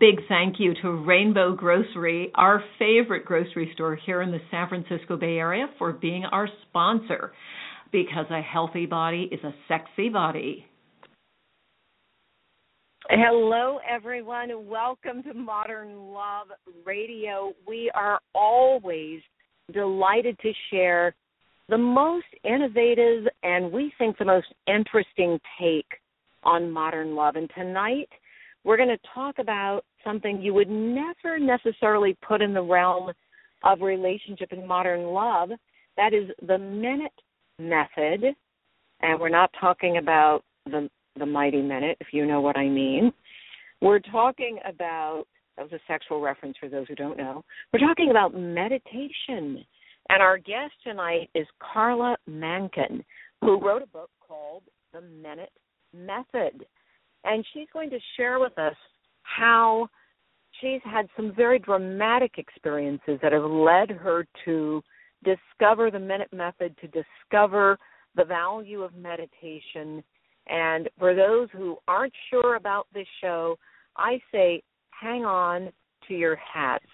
Big thank you to Rainbow Grocery, our favorite grocery store here in the San Francisco Bay Area, for being our sponsor. Because a healthy body is a sexy body. Hello, everyone. Welcome to Modern Love Radio. We are always delighted to share the most innovative and we think the most interesting take on modern love. And tonight, we're going to talk about something you would never necessarily put in the realm of relationship and modern love. That is the minute method. And we're not talking about the the mighty minute, if you know what I mean. We're talking about that was a sexual reference for those who don't know. We're talking about meditation. And our guest tonight is Carla Mankin, who wrote a book called The Minute Method and she's going to share with us how she's had some very dramatic experiences that have led her to discover the minute method, to discover the value of meditation. And for those who aren't sure about this show, I say hang on to your hats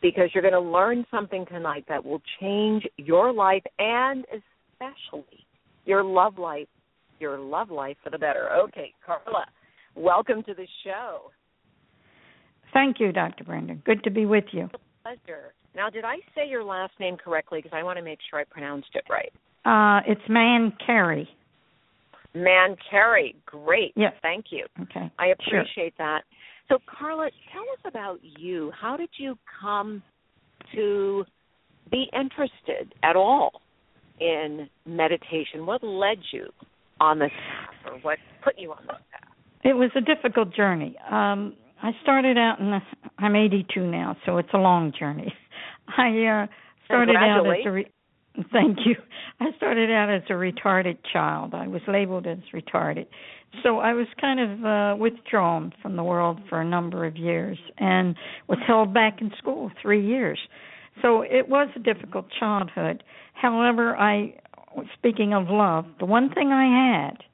because you're going to learn something tonight that will change your life and especially your love life, your love life for the better. Okay, Carla, welcome to the show. Thank you, Dr. Brenda. Good to be with you. Pleasure. Now, did I say your last name correctly? Because I want to make sure I pronounced it right. Uh, it's Man Carey. Man Carey. Great. Yes. Thank you. Okay. I appreciate sure. that. So, Carla, tell us about you. How did you come to be interested at all in meditation? What led you on this path, or what put you on this path? It was a difficult journey. Um, I started out in the, I'm 82 now, so it's a long journey. I uh started out as a re- thank you. I started out as a retarded child. I was labeled as retarded. So I was kind of uh withdrawn from the world for a number of years and was held back in school 3 years. So it was a difficult childhood. However, I speaking of love, the one thing I had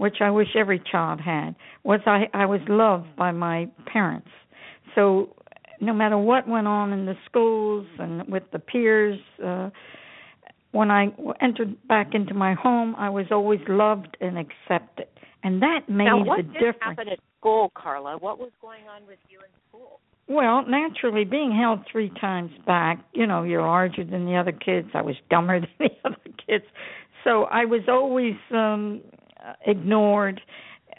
which I wish every child had, was I, I was loved by my parents. So no matter what went on in the schools and with the peers, uh, when I entered back into my home, I was always loved and accepted, and that made now, what the did difference. happen at school, Carla? What was going on with you in school? Well, naturally, being held three times back, you know, you're larger than the other kids. I was dumber than the other kids, so I was always um ignored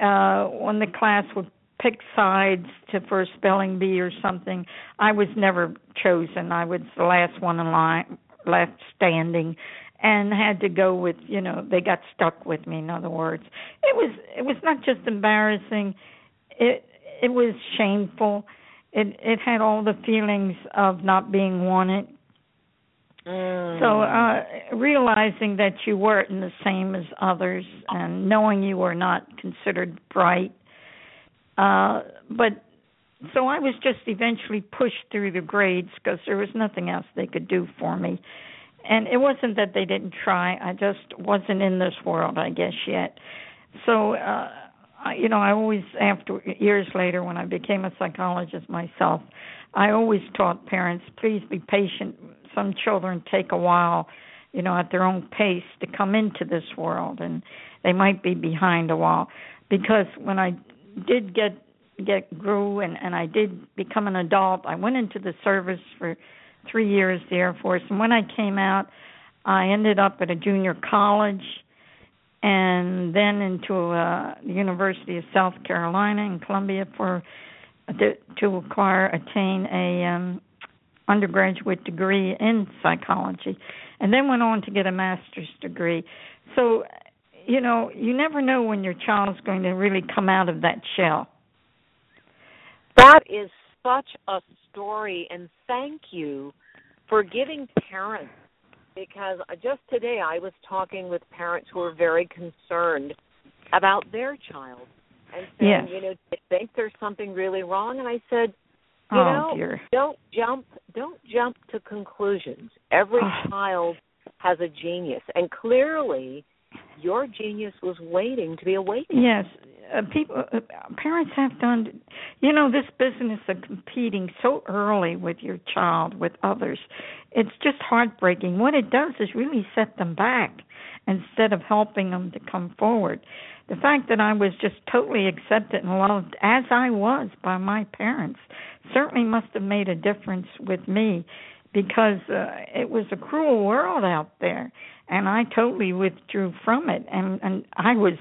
uh when the class would pick sides to for a spelling bee or something. I was never chosen. I was the last one in line left standing and had to go with you know they got stuck with me in other words. It was it was not just embarrassing. It it was shameful. It it had all the feelings of not being wanted Mm. so uh realizing that you weren't the same as others and knowing you were not considered bright uh but so I was just eventually pushed through the grades because there was nothing else they could do for me. And it wasn't that they didn't try, I just wasn't in this world, I guess yet. So uh I, you know, I always after years later when I became a psychologist myself, I always taught parents, please be patient some children take a while, you know, at their own pace to come into this world, and they might be behind a while. Because when I did get get grew and and I did become an adult, I went into the service for three years, the Air Force, and when I came out, I ended up at a junior college, and then into uh, the University of South Carolina in Columbia for to, to acquire attain a um undergraduate degree in psychology and then went on to get a master's degree. So, you know, you never know when your child's going to really come out of that shell. That is such a story, and thank you for giving parents because just today I was talking with parents who are very concerned about their child and saying, yes. you know, they think there's something really wrong, and I said, you oh, know, dear. don't jump, don't jump to conclusions. Every Oh. child has a genius, and clearly, your genius was waiting to be awakened. Yes, uh, people, uh, parents have under, you know, this business of competing so early with your child, with others, it's just heartbreaking. What it does is really set them back instead of helping them to come forward. The fact that I was just totally accepted and loved as I was by my parents certainly must have made a difference with me because uh, it was a cruel world out there and I totally withdrew from it and and I was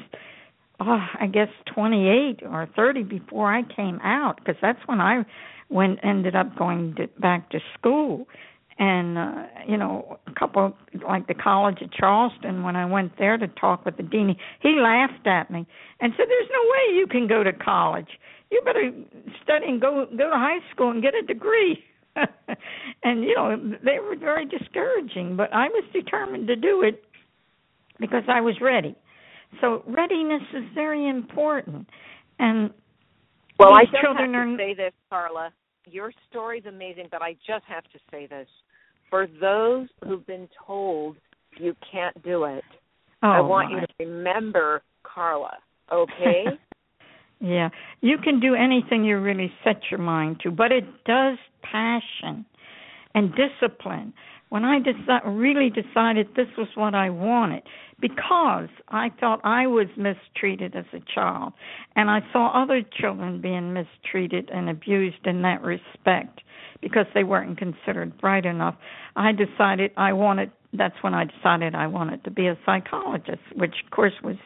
oh I guess 28 or 30 before I came out because that's when I went ended up going to, back to school and uh you know a couple like the college of charleston when i went there to talk with the dean he laughed at me and said there's no way you can go to college you better study and go go to high school and get a degree and you know they were very discouraging but i was determined to do it because i was ready so readiness is very important and Well, I children have are say this, Carla. Your story's amazing, but I just have to say this. For those who've been told you can't do it, oh, I want my. you to remember Carla, okay? Yeah, you can do anything you really set your mind to, but it does passion and discipline. When I deci- really decided this was what I wanted, because I thought I was mistreated as a child, and I saw other children being mistreated and abused in that respect because they weren't considered bright enough, I decided I wanted. That's when I decided I wanted to be a psychologist, which of course was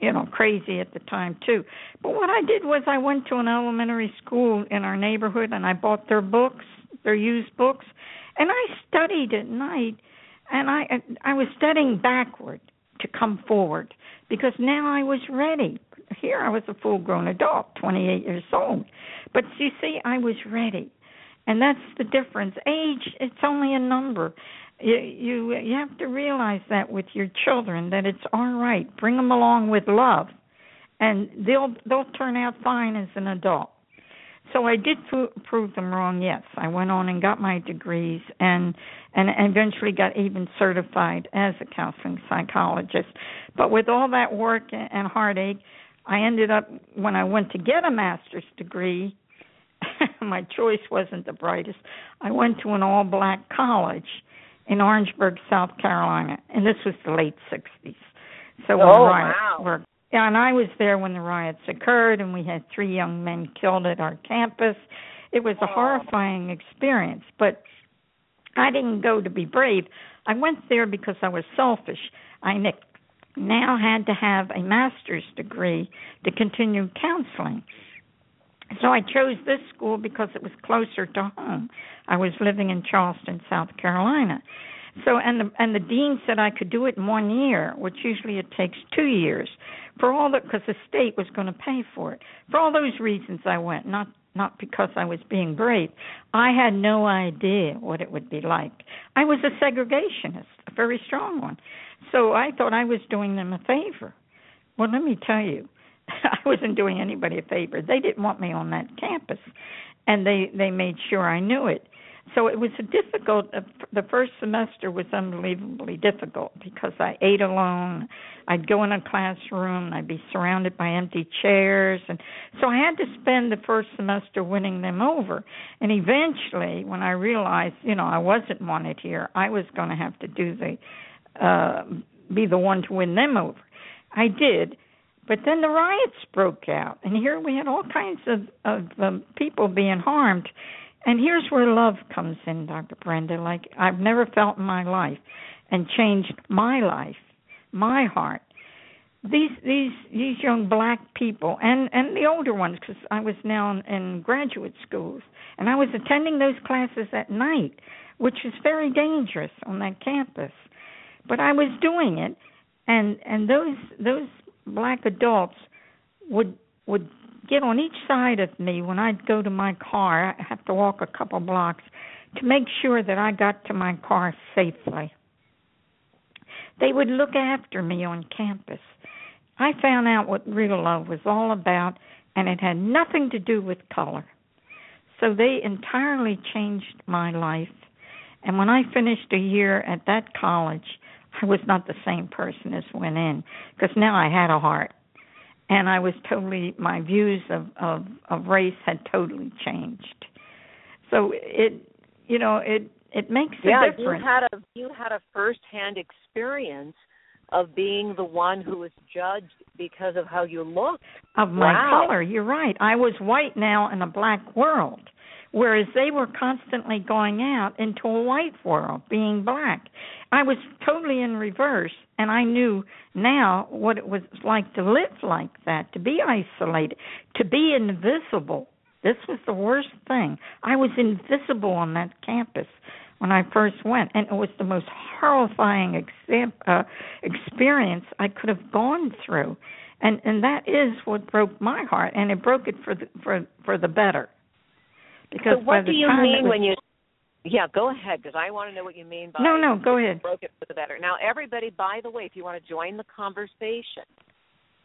you know crazy at the time too but what i did was i went to an elementary school in our neighborhood and i bought their books their used books and i studied at night and i i was studying backward to come forward because now i was ready. Here i was a full grown adult 28 years old. But you see i was ready. And that's the difference. Age it's only a number. You you you have to realize that with your children that it's all right. Bring them along with love. And they'll they'll turn out fine as an adult so i did pro- prove them wrong yes i went on and got my degrees and and eventually got even certified as a counseling psychologist but with all that work and heartache i ended up when i went to get a master's degree my choice wasn't the brightest i went to an all black college in Orangeburg, South Carolina, and this was the late '60s. So Oh, riots wow. were, yeah, and I was there when the riots occurred, and we had three young men killed at our campus. It was a horrifying experience, but I didn't go to be brave. I went there because I was selfish. I now had to have a master's degree to continue counseling. So I chose this school because it was closer to home. I was living in Charleston, South Carolina. So and the and the dean said I could do it in one year, which usually it takes two years. For all that, because the state was going to pay for it. For all those reasons, I went. Not not because I was being brave. I had no idea what it would be like. I was a segregationist, a very strong one. So I thought I was doing them a favor. Well, let me tell you, I wasn't doing anybody a favor. They didn't want me on that campus, and they they made sure I knew it. So it was a difficult. Uh, the first semester was unbelievably difficult because I ate alone. I'd go in a classroom and I'd be surrounded by empty chairs, and so I had to spend the first semester winning them over. And eventually, when I realized, you know, I wasn't wanted here, I was going to have to do the uh be the one to win them over. I did, but then the riots broke out, and here we had all kinds of of um, people being harmed. And here's where love comes in, Dr. Brenda, like I've never felt in my life, and changed my life, my heart. These these these young black people and and the older ones, because I was now in, in graduate schools, and I was attending those classes at night, which is very dangerous on that campus. But I was doing it, and and those those black adults would would get on each side of me when I'd go to my car. I have to walk a couple blocks to make sure that I got to my car safely. They would look after me on campus. I found out what real love was all about, and it had nothing to do with color. So they entirely changed my life. And when I finished a year at that college, I was not the same person as went in because now I had a heart. And I was totally my views of of of race had totally changed. So it you know, it it makes a yeah, difference. you had a you had a first-hand experience of being the one who was judged because of how you looked. Of my wow. color, you're right. I was white now in a black world, whereas they were constantly going out into a white world, being black. I was totally in reverse, and I knew now what it was like to live like that, to be isolated, to be invisible. This was the worst thing. I was invisible on that campus when I first went, and it was the most horrifying exam- uh, experience I could have gone through, and and that is what broke my heart, and it broke it for the for for the better. Because so what do you mean was- when you yeah, go ahead because I want to know what you mean by No, no, go ahead. broke it for the better. Now, everybody, by the way, if you want to join the conversation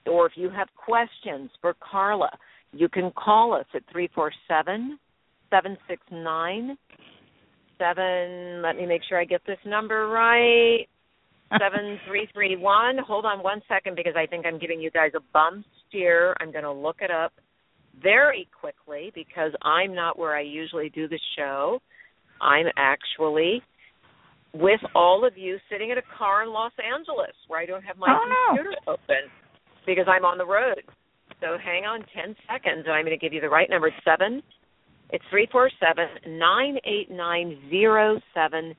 or if you have questions for Carla, you can call us at three four seven seven six nine seven. Let me make sure I get this number right. Seven three three one. Hold on one second because I think I'm giving you guys a bum steer. I'm going to look it up very quickly because I'm not where I usually do the show. I'm actually with all of you sitting in a car in Los Angeles where I don't have my Oh, no. computer open because I'm on the road. So hang on 10 seconds and I'm going to give you the right number. It's 7. It's three four seven nine eight nine zero seven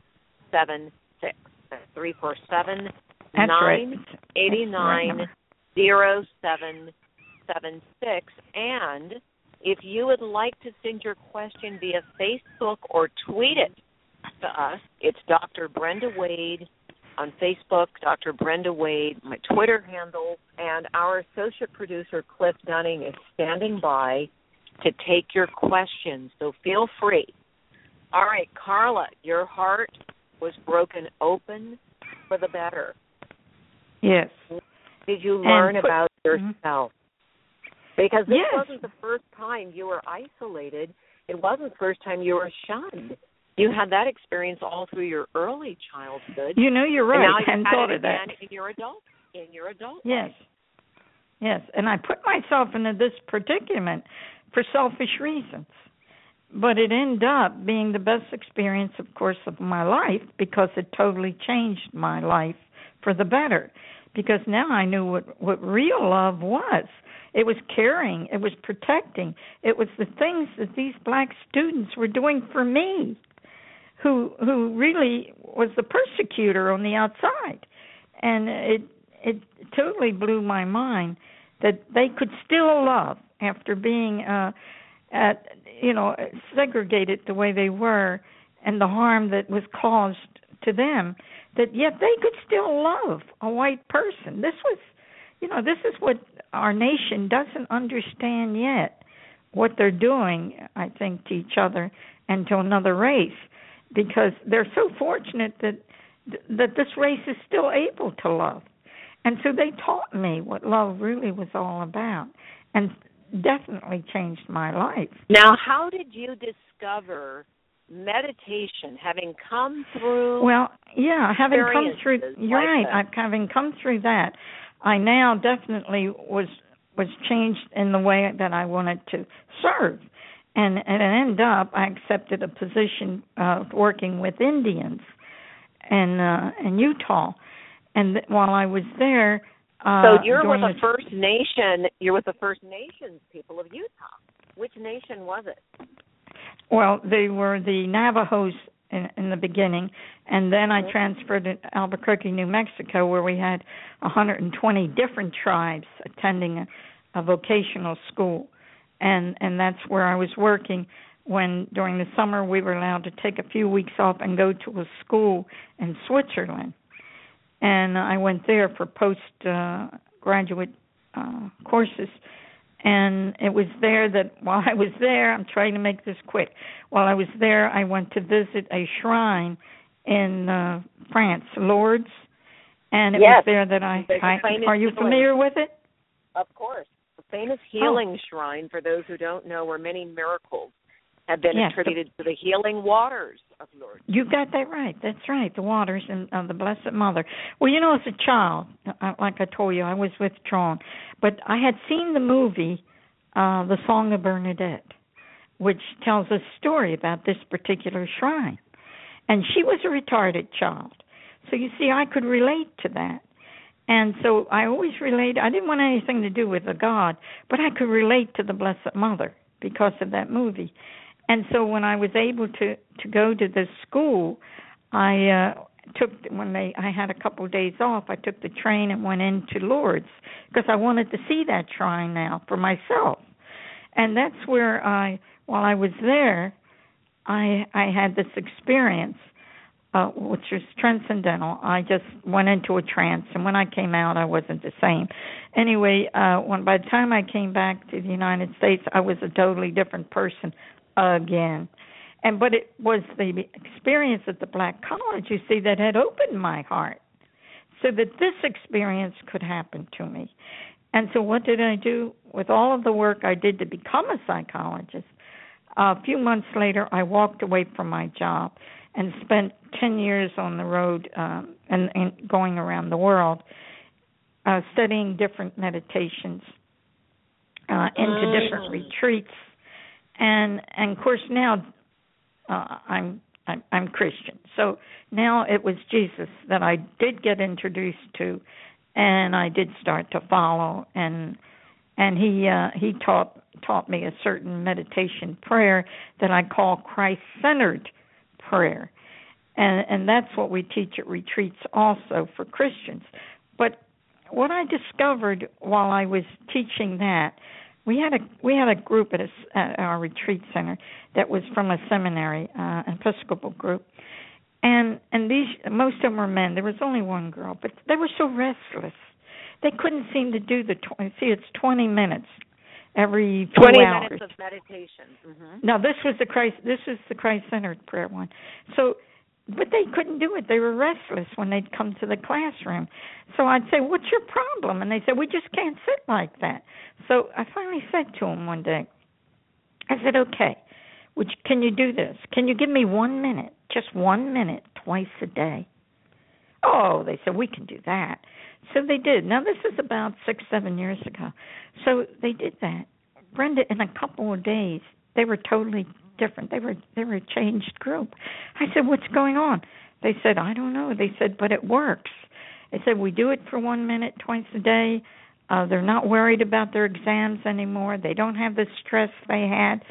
seven six. That's three four seven That's right. nine That's eighty the right nine number. zero seven seven six. And if you would like to send your question via Facebook or tweet it to us, it's Dr. Brenda Wade on Facebook, Dr. Brenda Wade, my Twitter handle, and our associate producer Cliff Dunning is standing by to take your questions. So feel free. All right, Carla, your heart was broken open for the better. Yes. Did you learn about Mhm. yourself? Because this Yes. wasn't the first time you were isolated. It wasn't the first time you were shunned. You had that experience all through your early childhood. You know you're and right. now you had thought it of that. in your adult in your adult Yes. life. Yes, and I put myself into this predicament for selfish reasons. But it ended up being the best experience, of course, of my life because it totally changed my life for the better. Because now I knew what what real love was. It was caring, it was protecting, it was the things that these black students were doing for me, who who really was the persecutor on the outside, and it it totally blew my mind that they could still love after being uh at you know segregated the way they were and the harm that was caused to them that yet they could still love a white person. This was you know this is what our nation doesn't understand yet what they're doing i think to each other and to another race because they're so fortunate that that this race is still able to love and so they taught me what love really was all about and definitely changed my life. Now, how did you discover meditation having come through Well, yeah, having come through you're like right. that. I've having come through that, I now definitely was was changed in the way that I wanted to serve. And and it ended up I accepted a position uh working with Indians in uh in Utah. And th- while I was there uh So you're with the the- First Nation. You're with the First Nations people of Utah. Which nation was it? Well, they were the Navajos in, in the beginning, and then I transferred to Albuquerque, New Mexico, where we had 120 different tribes attending a, a vocational school, and and that's where I was working. When during the summer we were allowed to take a few weeks off and go to a school in Switzerland, and I went there for post uh, graduate uh, courses. And it was there that while I was there, I'm trying to make this quick. While I was there, I went to visit a shrine in uh, France, Lourdes, and it yes. was there that I. I are you familiar with it? Of course, the famous healing oh. shrine. For those who don't know, where many miracles have been yes, attributed the, to the healing waters of Lourdes. You got that right. That's right. The waters and uh, the Blessed Mother. Well, you know, as a child, uh, like I told you, I was withdrawn, but I had seen the movie, uh, The Song of Bernadette, which tells a story about this particular shrine, and she was a retarded child. So you see, I could relate to that. And so I always relate. I didn't want anything to do with a God, but I could relate to the Blessed Mother because of that movie. And so when I was able to to go to the school, I uh took when they I had a couple of days off, I took the train and went into Lourdes because I wanted to see that shrine now for myself. And that's where I while I was there, I I had this experience uh which was transcendental. I just went into a trance and when I came out I wasn't the same. Anyway, uh when by the time I came back to the United States, I was a totally different person again. And but it was the experience at the black college, you see, that had opened my heart so that this experience could happen to me. And so what did I do with all of the work I did to become a psychologist? Uh, a few months later, I walked away from my job and spent 10 years on the road um, and, and going around the world uh, studying different meditations uh, into different mm. retreats and and of course now uh, I'm, I'm I'm Christian. So now it was Jesus that I did get introduced to, and I did start to follow, and and he uh, he taught taught me a certain meditation prayer that I call Christ centered prayer, and and that's what we teach at retreats also for Christians. But what I discovered while I was teaching that we had a we had a group at, a, at our retreat center that was from a seminary, uh, Episcopal group, and and these most of them were men. There was only one girl, but they were so restless. They couldn't seem to do the twenty. See, it's twenty minutes every 20 hours. minutes of meditation. Mm-hmm. Now this was the Christ. This was the Christ-centered prayer one. So but they couldn't do it. They were restless when they'd come to the classroom. So I'd say, "What's your problem?" And they said, "We just can't sit like that." So I finally said to them one day, I said, "Okay, which can you do this? Can you give me one minute, just one minute, twice a day?" Oh, they said we can do that. So they did. Now this is about six, seven years ago. So they did that. Brenda, in a couple of days, they were totally different. They were they were a changed group. I said, "What's going on?" They said, "I don't know." They said, "But it works." They said, "We do it for one minute twice a day. Uh, they're not worried about their exams anymore. They don't have the stress they had."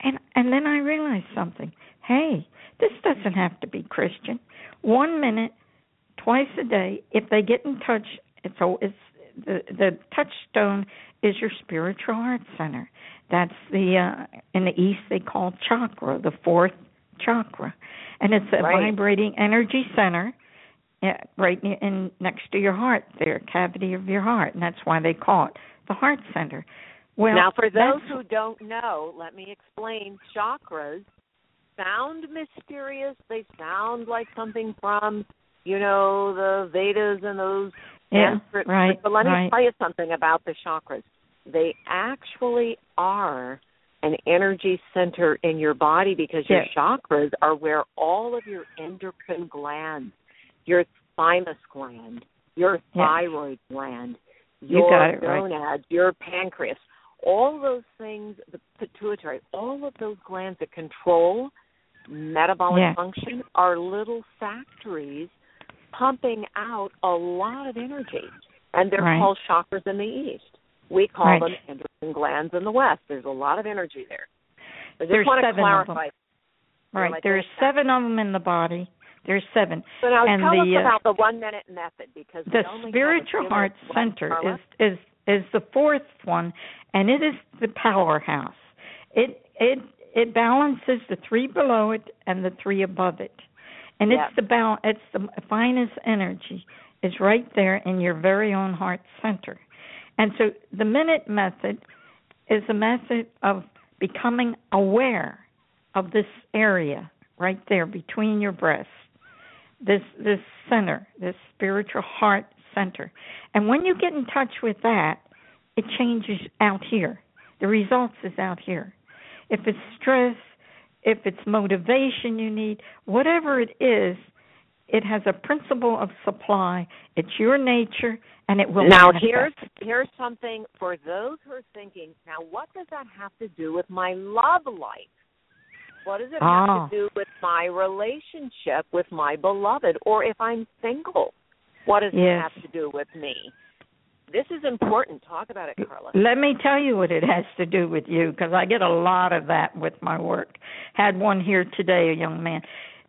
And and then I realized something. Hey, this doesn't have to be Christian. One minute, twice a day. If they get in touch, it's it's the the touchstone is your spiritual heart center. That's the uh, in the east they call chakra, the fourth chakra, and it's a right. vibrating energy center right in next to your heart, there, cavity of your heart, and that's why they call it the heart center. Well, now for those who don't know, let me explain. Chakras sound mysterious. They sound like something from, you know, the Vedas and those yeah, right, but let me right. tell you something about the chakras. They actually are an energy center in your body because your yes. chakras are where all of your endocrine glands, your thymus gland, your thyroid gland, you your it gonads, right. your pancreas, all those things, the pituitary, all of those glands that control metabolic yeah. function are little factories pumping out a lot of energy, and they're right. called chakras in the east. We call right. them endocrine glands in the west. There's a lot of energy there. I just There's want to seven clarify. of them. Right. There's seven of them in the body. There's seven. So now and tell the, us uh, about the one minute method because the spiritual heart center is is is the fourth one, and it is the powerhouse. It it it balances the three below it and the three above it, and Yep. it's the bal- it's the finest energy. is right there in your very own heart center. And so the minute method is a method of becoming aware of this area right there between your breasts, this this center, this spiritual heart center. And when you get in touch with that, it changes out here. The results is out here. If it's stress, if it's motivation you need, whatever it is, it has a principle of supply. It's your nature, and it will. Now manifest. here's here's something for those who are thinking. Now, what does that have to do with my love life? What does it Ah. have to do with my relationship with my beloved, or if I'm single? What does it have to do with me? This is important. Talk about it, Carla. Let me tell you what it has to do with you because I get a lot of that with my work. Had one here today, a young man.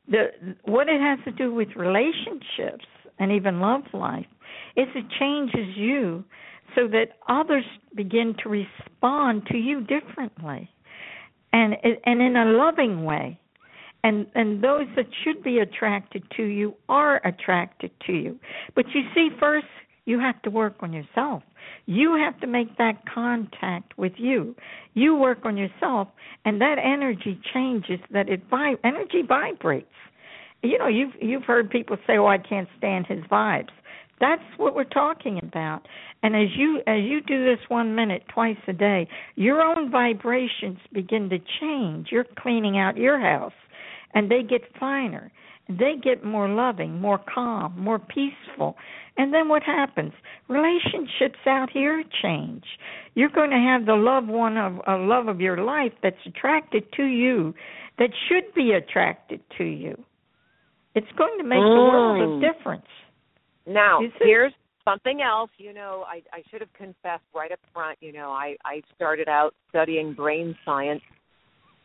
The what it has to do with relationships and even love life is it changes you so that others begin to respond to you differently and and in a loving way. And and those that should be attracted to you are attracted to you. But you see first you have to work on yourself. You have to make that contact with you. You work on yourself, and that energy changes. That it vi- energy vibrates. You know, you've you've heard people say, "Oh, I can't stand his vibes." That's what we're talking about. And as you as you do this one minute twice a day, your own vibrations begin to change. You're cleaning out your house, and they get finer. They get more loving, more calm, more peaceful. And then what happens? Relationships out here change. You're going to have the loved one of a love of your life that's attracted to you, that should be attracted to you. It's going to make the world of Mm. difference. Now, here's something else. You know, I, I should have confessed right up front. You know, I, I started out studying brain science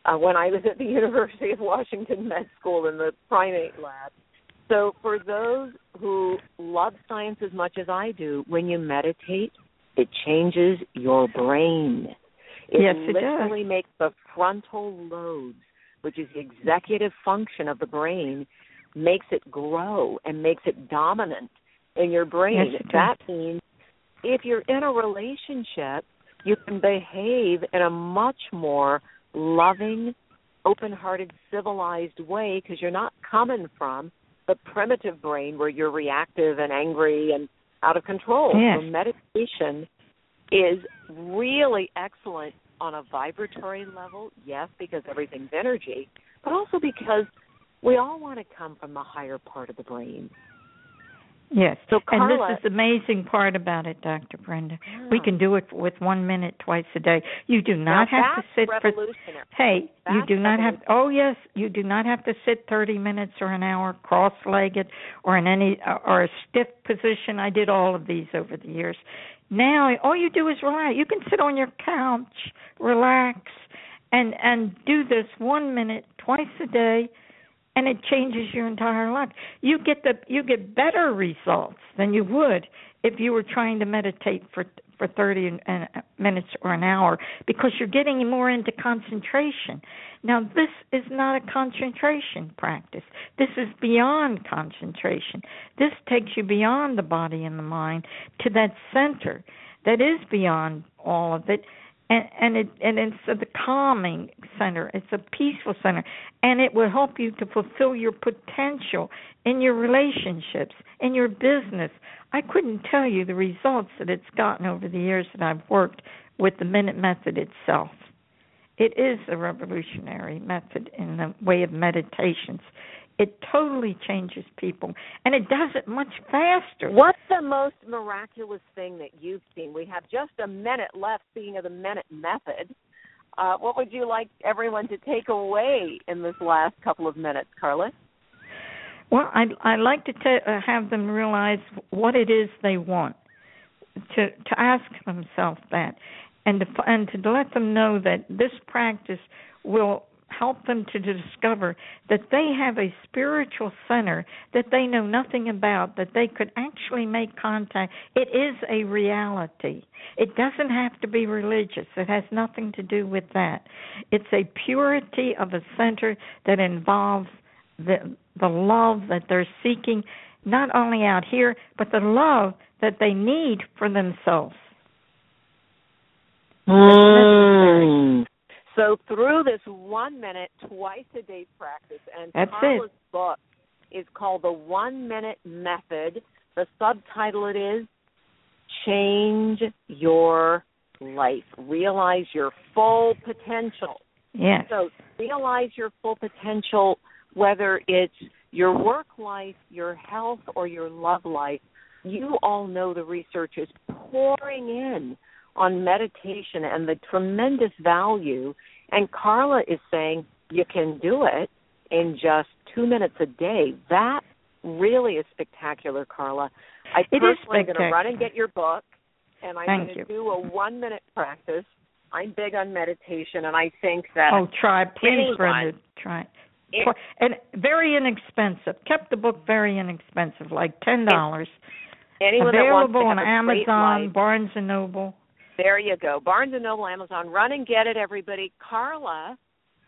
uh, when I was at the University of Washington Med School in the primate lab. So, for those who love science as much as I do, when you meditate, it changes your brain. It Yes, it does. literally makes the frontal lobes, which is the executive function of the brain, makes it grow and makes it dominant in your brain. Yes, does. that means if you're in a relationship, you can behave in a much more loving, open-hearted, civilized way because you're not coming from the primitive brain where you're reactive and angry and out of control. Yes. So meditation is really excellent on a vibratory level, yes, because everything's energy, but also because we all want to come from the higher part of the brain. Yes. So, and this is the amazing part about it, Dr. Brenda. We can do it with one minute twice a day. You do not Now, have to sit for. Hey, you do not have. Oh yes, you do not have to sit thirty minutes or an hour cross-legged or in any or a stiff position. I did all of these over the years. Now all you do is relax. You can sit on your couch, relax, and and do this one minute twice a day, and it changes your entire life. You get the you get better results than you would if you were trying to meditate for for 30 and, and uh, minutes or an hour because you're getting more into concentration. Now this is not a concentration practice. This is beyond concentration. This takes you beyond the body and the mind to that center that is beyond all of it and and it and it's the calming center. It's a peaceful center. And it will help you to fulfill your potential in your relationships in your business. I couldn't tell you the results that it's gotten over the years that i've worked with the minute method itself. It is a revolutionary method in the way of meditations it totally changes people and it does it much faster What's the most miraculous thing that you've seen? We have just a minute left, speaking of the minute method. Uh, what would you like everyone to take away in this last couple of minutes, Carla? Well, I I like to t- uh, have them realize what it is they want, to to ask themselves that, and to and to let them know that this practice will help them to discover that they have a spiritual center that they know nothing about that they could actually make contact it is a reality it doesn't have to be religious it has nothing to do with that it's a purity of a center that involves the the love that they're seeking not only out here, but the love that they need for themselves. Mm. So through this one minute, twice a day practice, and That's Carla's it. book is called The One Minute Method. The subtitle it is Change Your Life. Realize your full potential. Yes. So realize your full potential, whether it's your work life, your health, or your love life. You all know the research is pouring in on meditation and the tremendous value. And Carla is saying you can do it in just two minutes a day. That really is spectacular, Carla. I It personally am going to run and get your book, and I'm Thank going to do a one minute practice. I'm big on meditation, and I think that Oh, try, please, Brenda, try. it- And very inexpensive. Kept the book very inexpensive, like ten dollars. anyone that wants to Available on have a great Amazon, Barnes and Noble. There you go. Barnes and Noble, Amazon. Run and get it, everybody. Carla,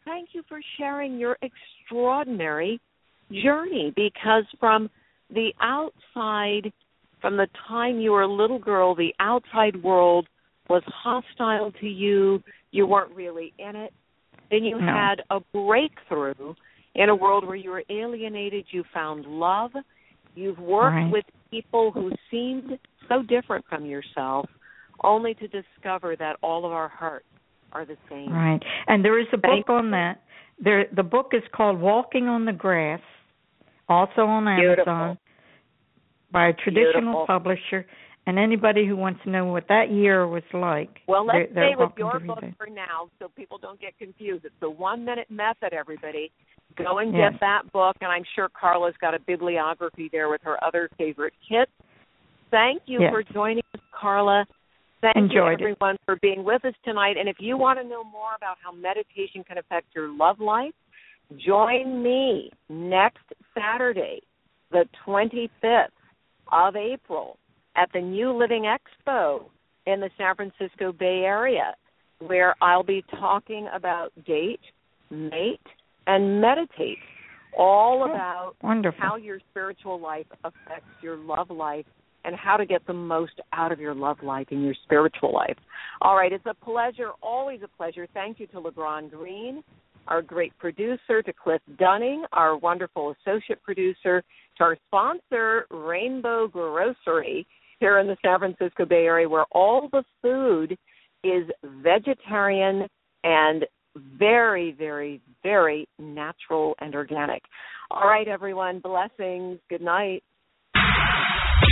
thank you for sharing your extraordinary journey because from the outside, from the time you were a little girl, the outside world was hostile to you. You weren't really in it. Then you No. had a breakthrough in a world where you were alienated. You found love. You've worked Right. with people who seemed so different from yourself, only to discover that all of our hearts are the same. Right. And there is a book on that. There the book is called Walking on the Grass, also on Beautiful. Amazon by a traditional Beautiful. publisher. And anybody who wants to know what that year was like, Well, let's they're, they're stay with your book for now so people don't get confused. It's the one minute method, everybody. Go and Yes. get that book, and I'm sure Carla's got a bibliography there with her other favorite kits. Thank you Yes. for joining us, Carla. Thank Enjoyed you, everyone, for being with us tonight. And if you want to know more about how meditation can affect your love life, join me next Saturday, the 25th of April, at the New Living Expo in the San Francisco Bay Area, where I'll be talking about date, mate, and meditate, all about how your spiritual life affects your love life and how to get the most out of your love life and your spiritual life. All right, it's a pleasure, always a pleasure. Thank you to LeBron Green, our great producer, to Cliff Dunning, our wonderful associate producer, to our sponsor, Rainbow Grocery, here in the San Francisco Bay Area, where all the food is vegetarian and very, very, very natural and organic. All right, everyone. Blessings. Good night.